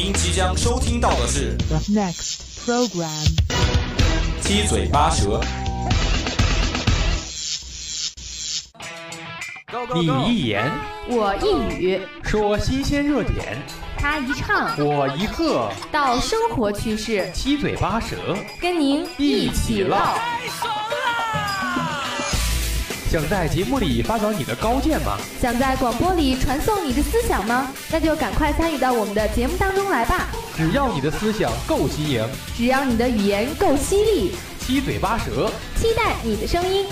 您即将收听到的是 The next program. 七嘴八舌。你一言我一语，说新鲜热点，他一唱，我一喝，到生活趣事，七嘴八舌。跟您一起唠。想在节目里发表你的高见吗？想在广播里传送你的思想吗？那就赶快参与到我们的节目当中来吧！只要你的思想够新颖，只要你的语言够犀利，七嘴八舌，期待你的声音。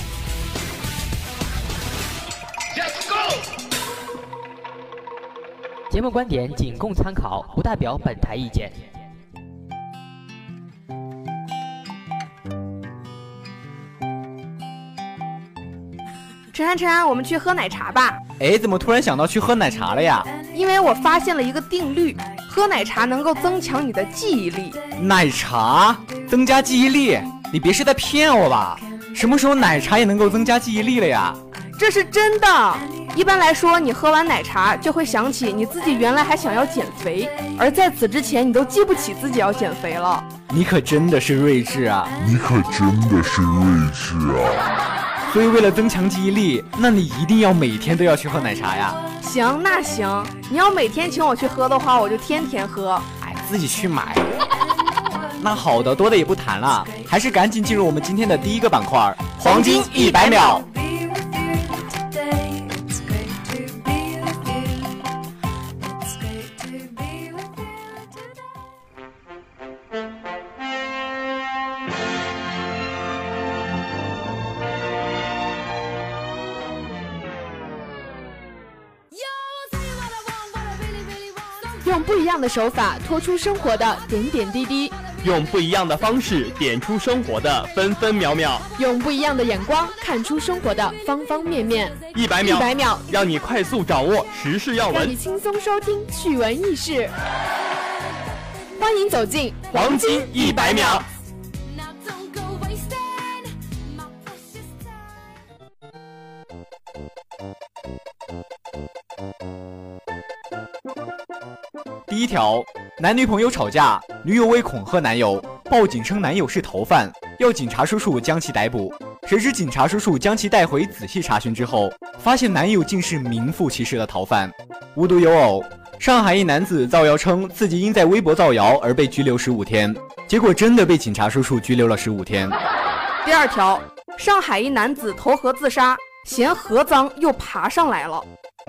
Let's go！节目观点仅供参考，不代表本台意见。陈安，陈安，我们去喝奶茶吧。哎，怎么突然想到去喝奶茶了呀？因为我发现了一个定律，喝奶茶能够增强你的记忆力。奶茶增加记忆力？你别是在骗我吧？什么时候奶茶也能够增加记忆力了呀？这是真的。一般来说，你喝完奶茶就会想起你自己原来还想要减肥，而在此之前你都记不起自己要减肥了。你可真的是睿智啊！你可真的是睿智啊！所以为了增强记忆力，那你一定要每天都要去喝奶茶呀。行，那行，你要每天请我去喝的话，我就天天喝。哎，自己去买。那好的，多的也不谈了，还是赶紧进入我们今天的第一个板块——黄金一百秒。样的手法拖出生活的点点滴滴，用不一样的方式点出生活的分分秒秒，用不一样的眼光看出生活的方方面面。一百秒，一百秒，让你快速掌握时事要闻，让你轻松收听趣闻轶事。欢迎走进黄金一百秒。第一条，男女朋友吵架，女友为恐吓男友，报警称男友是逃犯，要警察叔叔将其逮捕。谁知警察叔叔将其带回仔细查询之后，发现男友竟是名副其实的逃犯。无独有偶，上海一男子造谣称自己因在微博造谣而被拘留十五天，结果真的被警察叔叔拘留了十五天。第二条，上海一男子投河自杀，嫌河脏又爬上来了。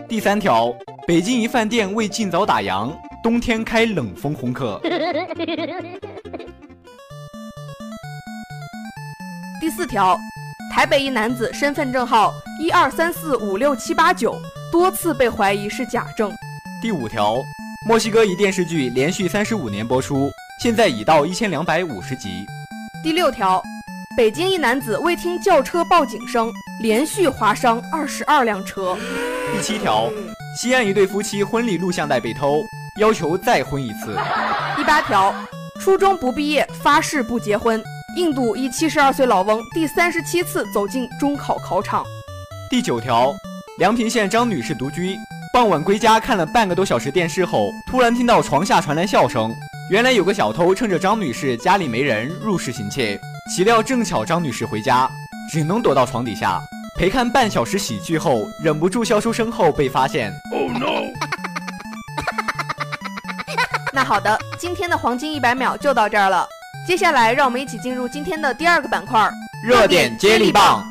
第三条，北京一饭店为尽早打烊，冬天开冷风红客。第四条，台北一男子身份证号一二三四五六七八九多次被怀疑是假证。第五条，墨西哥一电视剧连续三十五年播出，现在已到一千两百五十集。第六条，北京一男子未听轿车报警声，连续划伤二十二辆车。第七条，西安一对夫妻婚礼录像带被偷，要求再婚一次。第八条，初中不毕业发誓不结婚。印度一七十二岁老翁第三十七次走进中考考场。第九条，梁平县张女士独居，傍晚归家看了半个多小时电视后，突然听到床下传来笑声，原来有个小偷趁着张女士家里没人入室行窃，岂料正巧张女士回家，只能躲到床底下。陪看半小时喜剧后，忍不住笑出声后被发现。Oh no！那好的，今天的黄金一百秒就到这儿了。接下来，让我们一起进入今天的第二个板块——热点接力棒。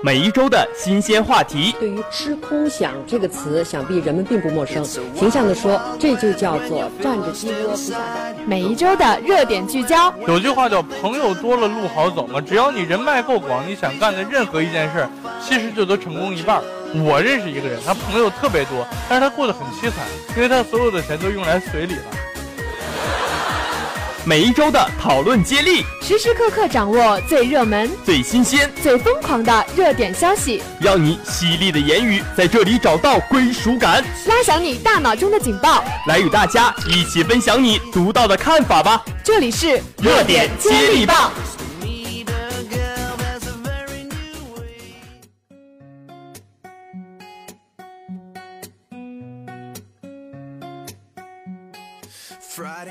每一周的新鲜话题。对于“吃空饷”这个词，想必人们并不陌生。形象地说，这就叫做站着鸡窝不下蛋。每一周的热点聚焦。有句话叫“朋友多了路好走”嘛，只要你人脉够广，你想干的任何一件事，其实就都成功一半。我认识一个人，他朋友特别多，但是他过得很凄惨，因为他所有的钱都用来随礼了。每一周的讨论接力，时时刻刻掌握最热门、最新鲜、最疯狂的热点消息，让你犀利的言语在这里找到归属感，拉响你大脑中的警报，来与大家一起分享你独到的看法吧。这里是热点接力棒。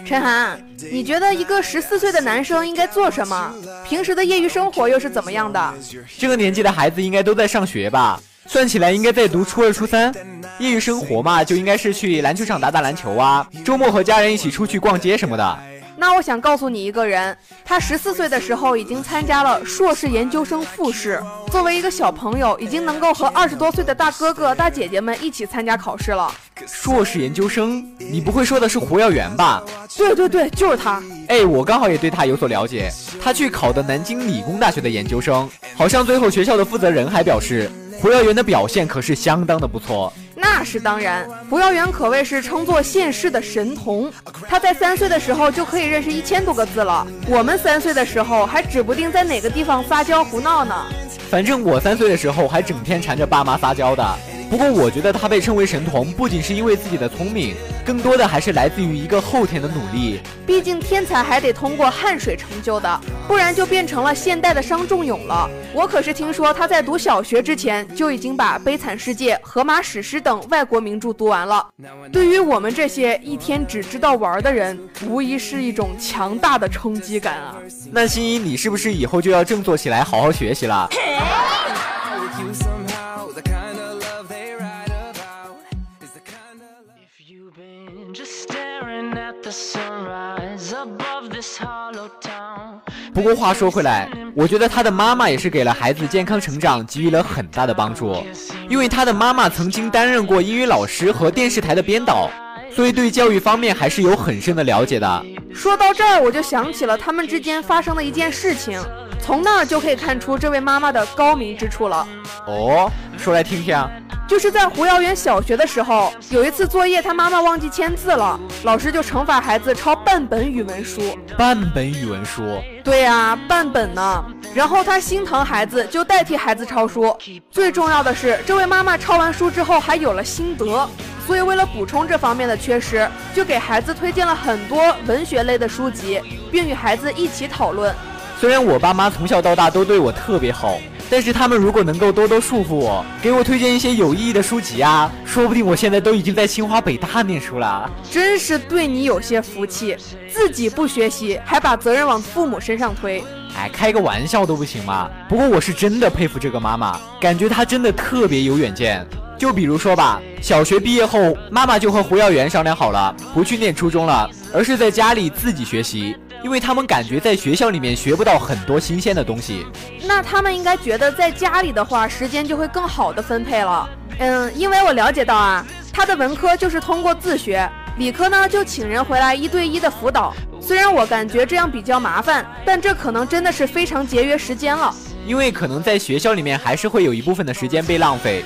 陈涵，你觉得一个十四岁的男生应该做什么？平时的业余生活又是怎么样的？这个年纪的孩子应该都在上学吧？算起来应该在读初二、初三。业余生活嘛，就应该是去篮球场打打篮球啊，周末和家人一起出去逛街什么的。那我想告诉你一个人，他十四岁的时候已经参加了硕士研究生复试。作为一个小朋友，已经能够和二十多岁的大哥哥、大姐姐们一起参加考试了。硕士研究生，你不会说的是胡耀元吧？对对对，就是他。哎，我刚好也对他有所了解。他去考的南京理工大学的研究生，好像最后学校的负责人还表示，胡耀元的表现可是相当的不错。那是当然，胡耀元可谓是称作现世的神童。他在三岁的时候就可以认识一千多个字了，我们三岁的时候还指不定在哪个地方撒娇胡闹呢。反正我三岁的时候还整天缠着爸妈撒娇的。不过我觉得他被称为神童，不仅是因为自己的聪明，更多的还是来自于一个后天的努力。毕竟天才还得通过汗水成就的，不然就变成了现代的伤仲永了。我可是听说他在读小学之前就已经把《悲惨世界》《荷马史诗》等外国名著读完了。对于我们这些一天只知道玩的人，无疑是一种强大的冲击感啊！那新一，你是不是以后就要振作起来，好好学习了？不过话说回来，我觉得他的妈妈也是给了孩子健康成长给予了很大的帮助，因为他的妈妈曾经担任过英语老师和电视台的编导，所以对教育方面还是有很深的了解的。说到这儿，我就想起了他们之间发生的一件事情，从那儿就可以看出这位妈妈的高明之处了。哦，说来听听。就是在胡耀元小学的时候，有一次作业，他妈妈忘记签字了，老师就惩罚孩子抄半本语文书。半本语文书？对呀，半本呢。然后他心疼孩子，就代替孩子抄书。最重要的是，这位妈妈抄完书之后还有了心得，所以为了补充这方面的缺失，就给孩子推荐了很多文学类的书籍，并与孩子一起讨论。虽然我爸妈从小到大都对我特别好。但是他们如果能够多多束缚我，给我推荐一些有意义的书籍啊，说不定我现在都已经在清华北大念书了。真是对你有些福气，自己不学习，还把责任往父母身上推。哎，开个玩笑都不行吗？不过我是真的佩服这个妈妈，感觉她真的特别有远见。就比如说吧，小学毕业后，妈妈就和胡耀元商量好了，不去念初中了，而是在家里自己学习。因为他们感觉在学校里面学不到很多新鲜的东西，那他们应该觉得在家里的话，时间就会更好的分配了。嗯，因为我了解到啊，他的文科就是通过自学，理科呢就请人回来一对一的辅导。虽然我感觉这样比较麻烦，但这可能真的是非常节约时间了。因为可能在学校里面还是会有一部分的时间被浪费。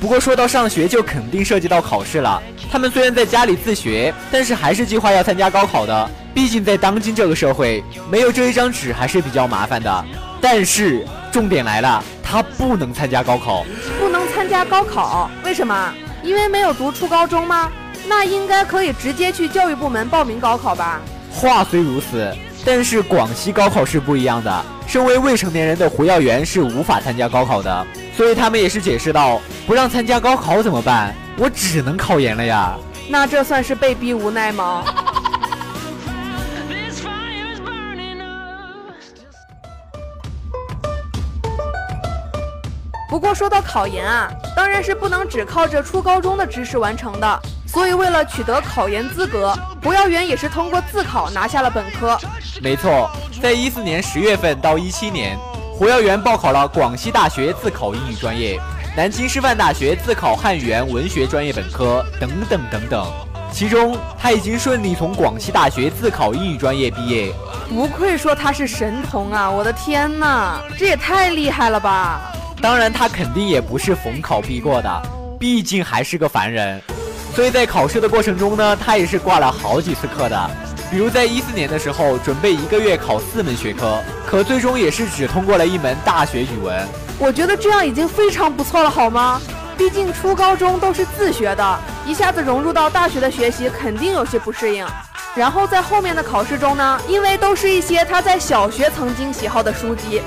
不过说到上学，就肯定涉及到考试了。他们虽然在家里自学，但是还是计划要参加高考的。毕竟在当今这个社会，没有这一张纸还是比较麻烦的。但是重点来了，他不能参加高考。不能参加高考？为什么？因为没有读初高中吗？那应该可以直接去教育部门报名高考吧？话虽如此，但是广西高考是不一样的。身为未成年人的胡耀元是无法参加高考的。所以他们也是解释道：“不让参加高考怎么办？我只能考研了呀。那这算是被逼无奈吗？不过说到考研啊，当然是不能只靠着初高中的知识完成的。所以为了取得考研资格，胡耀元也是通过自考拿下了本科。没错，在一四年十月份到一七年。胡耀元报考了广西大学自考英语专业，南京师范大学自考汉语言文学专业本科等等等等。其中他已经顺利从广西大学自考英语专业毕业。不愧说他是神童啊！我的天哪，这也太厉害了吧！当然，他肯定也不是逢考必过的，毕竟还是个凡人。所以在考试的过程中呢，他也是挂了好几次课的。比如在一四年的时候，准备一个月考四门学科，可最终也是只通过了一门大学语文。我觉得这样已经非常不错了，好吗？毕竟初高中都是自学的，一下子融入到大学的学习肯定有些不适应。然后在后面的考试中呢，因为都是一些他在小学曾经喜好的书籍，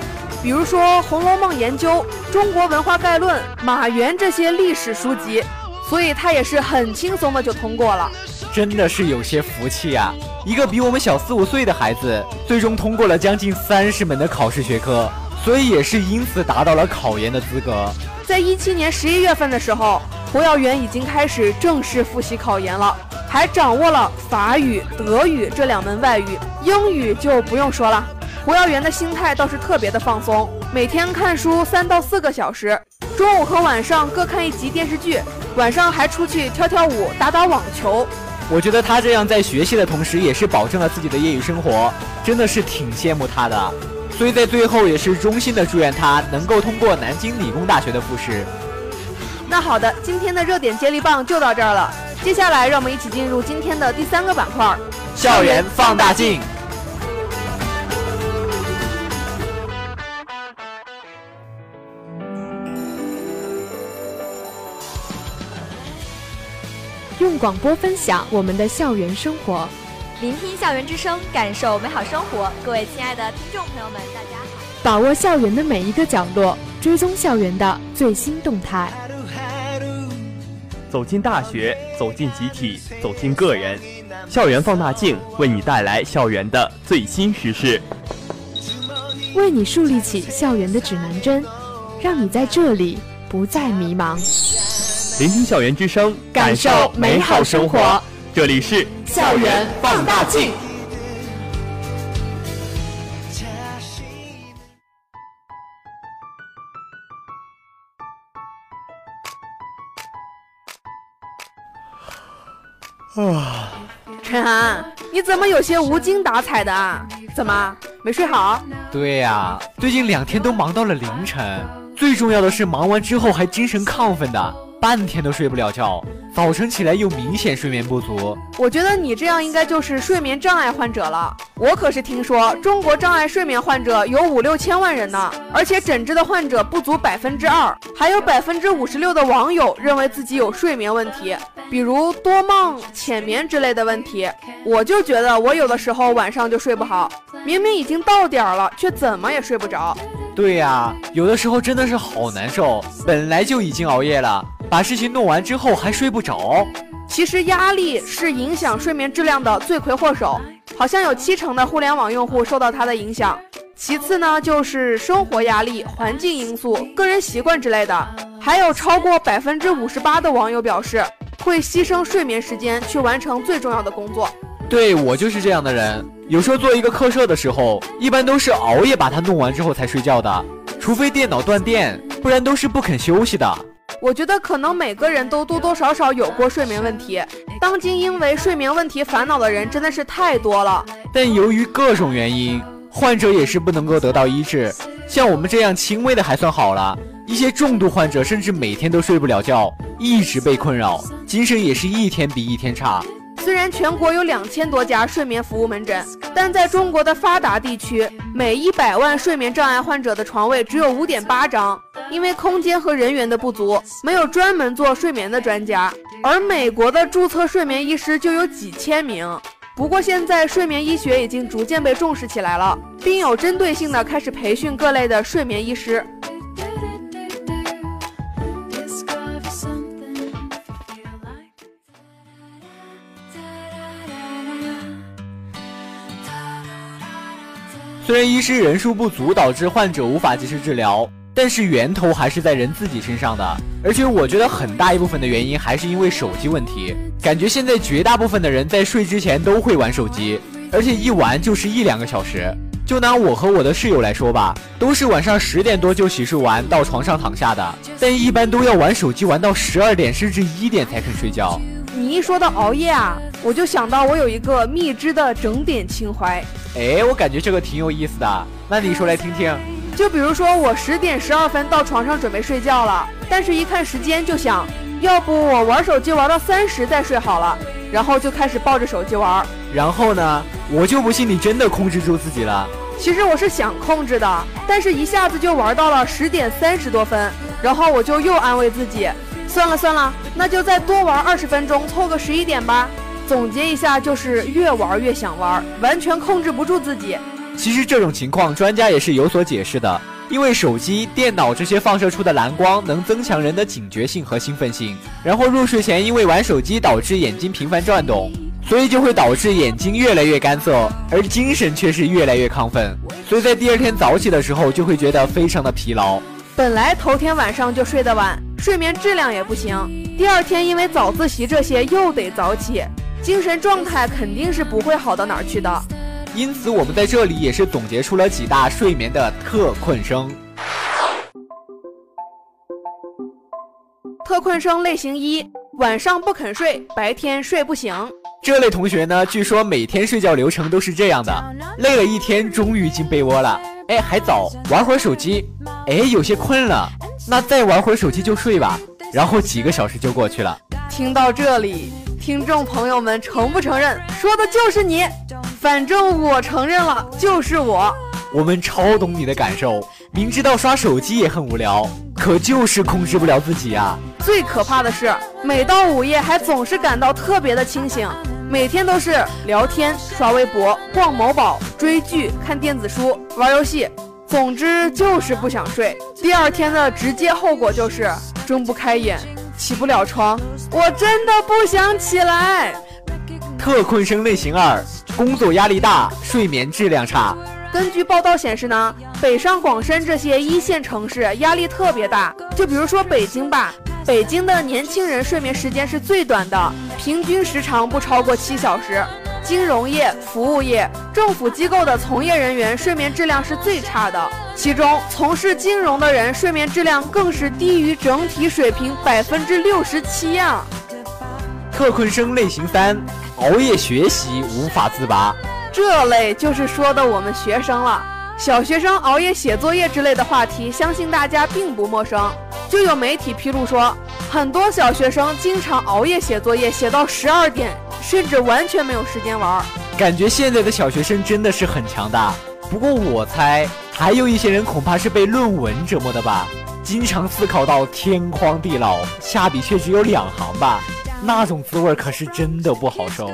比如说《红楼梦研究》《中国文化概论》《马原》这些历史书籍，所以他也是很轻松的就通过了。真的是有些福气啊！一个比我们小四五岁的孩子，最终通过了将近三十门的考试学科，所以也是因此达到了考研的资格。在一七年十一月份的时候，胡耀元已经开始正式复习考研了，还掌握了法语、德语这两门外语，英语就不用说了。胡耀元的心态倒是特别的放松，每天看书三到四个小时，中午和晚上各看一集电视剧，晚上还出去跳跳舞、打打网球。我觉得他这样在学习的同时，也是保证了自己的业余生活，真的是挺羡慕他的。所以在最后，也是衷心的祝愿他能够通过南京理工大学的复试。那好的，今天的热点接力棒就到这儿了，接下来让我们一起进入今天的第三个板块——校园放大镜。用广播分享我们的校园生活，聆听校园之声，感受美好生活。各位亲爱的听众朋友们，大家好！把握校园的每一个角落，追踪校园的最新动态。走进大学，走进集体，走进个人，校园放大镜为你带来校园的最新时事，为你树立起校园的指南针，让你在这里不再迷茫。聆听校园之声，感受美好生活。这里是校园放大镜。啊，陈涵，你怎么有些无精打采的啊？怎么没睡好？对呀，最近两天都忙到了凌晨，最重要的是忙完之后还精神亢奋的，半天都睡不了觉，早晨起来又明显睡眠不足。我觉得你这样应该就是睡眠障碍患者了。我可是听说中国障碍睡眠患者有五六千万人呢，而且诊治的患者不足百分之二，还有百分之五十六的网友认为自己有睡眠问题。比如多梦、浅眠之类的问题，我就觉得我有的时候晚上就睡不好，明明已经到点了，却怎么也睡不着。对呀，有的时候真的是好难受，本来就已经熬夜了，把事情弄完之后还睡不着。其实压力是影响睡眠质量的罪魁祸首，好像有七成的互联网用户受到它的影响。其次呢，就是生活压力、环境因素、个人习惯之类的，还有超过百分之五十八的网友表示。会牺牲睡眠时间去完成最重要的工作。对我就是这样的人。有时候做一个课设的时候，一般都是熬夜把它弄完之后才睡觉的，除非电脑断电，不然都是不肯休息的。我觉得可能每个人都多多少少有过睡眠问题。当今因为睡眠问题烦恼的人真的是太多了。但由于各种原因，患者也是不能够得到医治。像我们这样轻微的还算好了。一些重度患者甚至每天都睡不了觉，一直被困扰，精神也是一天比一天差。虽然全国有两千多家睡眠服务门诊，但在中国的发达地区，每一百万睡眠障碍患者的床位只有五点八张，因为空间和人员的不足，没有专门做睡眠的专家。而美国的注册睡眠医师就有几千名。不过现在睡眠医学已经逐渐被重视起来了，并有针对性的开始培训各类的睡眠医师。虽然医师人数不足导致患者无法及时治疗，但是源头还是在人自己身上的。而且我觉得很大一部分的原因还是因为手机问题。感觉现在绝大部分的人在睡之前都会玩手机，而且一玩就是一两个小时。就拿我和我的室友来说吧，都是晚上十点多就洗漱完到床上躺下的，但一般都要玩手机玩到十二点甚至一点才肯睡觉。你一说到熬夜啊，我就想到我有一个蜜汁的整点情怀。哎，我感觉这个挺有意思的，那你说来听听。就比如说我十点十二分到床上准备睡觉了，但是一看时间就想，要不我玩手机玩到三十再睡好了，然后就开始抱着手机玩。然后呢，我就不信你真的控制住自己了。其实我是想控制的，但是一下子就玩到了十点三十多分，然后我就又安慰自己，算了算了，那就再多玩二十分钟，凑个十一点吧。总结一下，就是越玩越想玩，完全控制不住自己。其实这种情况，专家也是有所解释的。因为手机、电脑这些放射出的蓝光能增强人的警觉性和兴奋性，然后入睡前因为玩手机导致眼睛频繁转动，所以就会导致眼睛越来越干涩，而精神却是越来越亢奋，所以在第二天早起的时候就会觉得非常的疲劳。本来头天晚上就睡得晚，睡眠质量也不行，第二天因为早自习这些又得早起，精神状态肯定是不会好到哪儿去的。因此，我们在这里也是总结出了几大睡眠的特困生。特困生类型一：晚上不肯睡，白天睡不醒。这类同学呢，据说每天睡觉流程都是这样的：累了一天，终于进被窝了，哎，还早，玩会儿手机，哎，有些困了，那再玩会儿手机就睡吧，然后几个小时就过去了。听到这里，听众朋友们承不承认？说的就是你。反正我承认了，就是我。我们超懂你的感受，明知道刷手机也很无聊，可就是控制不了自己啊。最可怕的是，每到午夜还总是感到特别的清醒，每天都是聊天、刷微博、逛某宝、追剧、看电子书、玩游戏，总之就是不想睡。第二天的直接后果就是睁不开眼，起不了床。我真的不想起来。特困生类型二。工作压力大，睡眠质量差。根据报道显示呢，北上广深这些一线城市压力特别大。就比如说北京吧，北京的年轻人睡眠时间是最短的，平均时长不超过七小时。金融业、服务业、政府机构的从业人员睡眠质量是最差的，其中从事金融的人睡眠质量更是低于整体水平百分之六十七呀。特困生类型三。熬夜学习无法自拔，这类就是说的我们学生了。小学生熬夜写作业之类的话题，相信大家并不陌生。就有媒体披露说，很多小学生经常熬夜写作业，写到十二点，甚至完全没有时间玩儿。感觉现在的小学生真的是很强大。不过我猜，还有一些人恐怕是被论文折磨的吧，经常思考到天荒地老，下笔却只有两行吧。那种滋味可是真的不好受。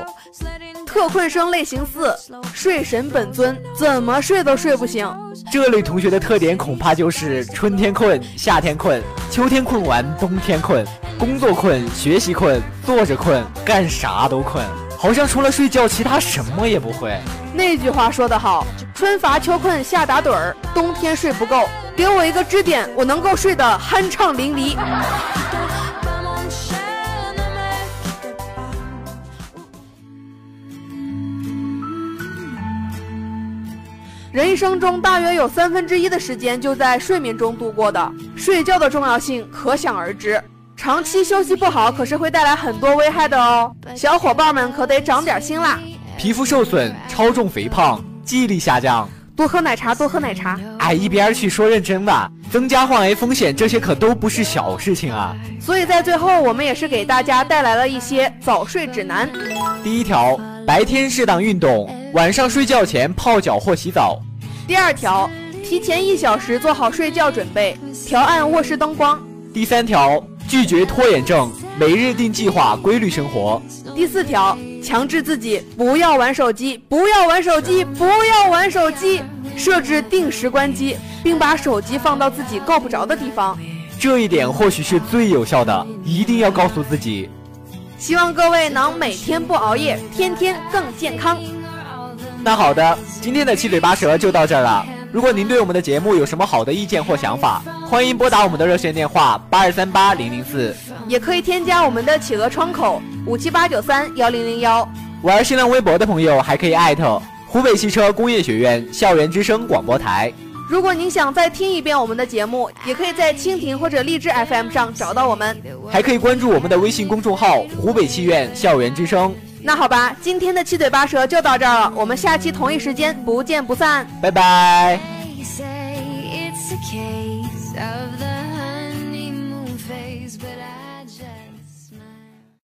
特困生类型四，睡神本尊，怎么睡都睡不醒。这类同学的特点恐怕就是春天困，夏天困，秋天困完，冬天困，工作困，学习困，坐着困，干啥都困，好像除了睡觉，其他什么也不会。那句话说得好，春乏秋困夏打盹儿，冬天睡不够，给我一个支点，我能够睡得酣畅淋漓。人一生中大约有三分之一的时间就在睡眠中度过的，睡觉的重要性可想而知。长期休息不好可是会带来很多危害的哦，小伙伴们可得长点心啦！皮肤受损、超重肥胖、记忆力下降，多喝奶茶，多喝奶茶。哎，一边去，说认真的，增加患癌风险，这些可都不是小事情啊。所以在最后，我们也是给大家带来了一些早睡指南。第一条，白天适当运动，晚上睡觉前泡脚或洗澡。第二条，提前一小时做好睡觉准备，调暗卧室灯光。第三条，拒绝拖延症，每日定计划，规律生活。第四条，强制自己不要玩手机，不要玩手机，不要玩手机，设置定时关机，并把手机放到自己够不着的地方。这一点或许是最有效的，一定要告诉自己。希望各位能每天不熬夜，天天更健康。那好的，今天的七嘴八舌就到这儿了。如果您对我们的节目有什么好的意见或想法，欢迎拨打我们的热线电话八二三八零零四，也可以添加我们的企鹅窗口五七八九三幺零零幺。玩新浪微博的朋友还可以艾特湖北汽车工业学院校园之声广播台。如果您想再听一遍我们的节目，也可以在蜻蜓或者荔枝 FM 上找到我们，还可以关注我们的微信公众号湖北汽院校园之声。那好吧，今天的七嘴八舌就到这儿了，我们下期同一时间不见不散，拜拜。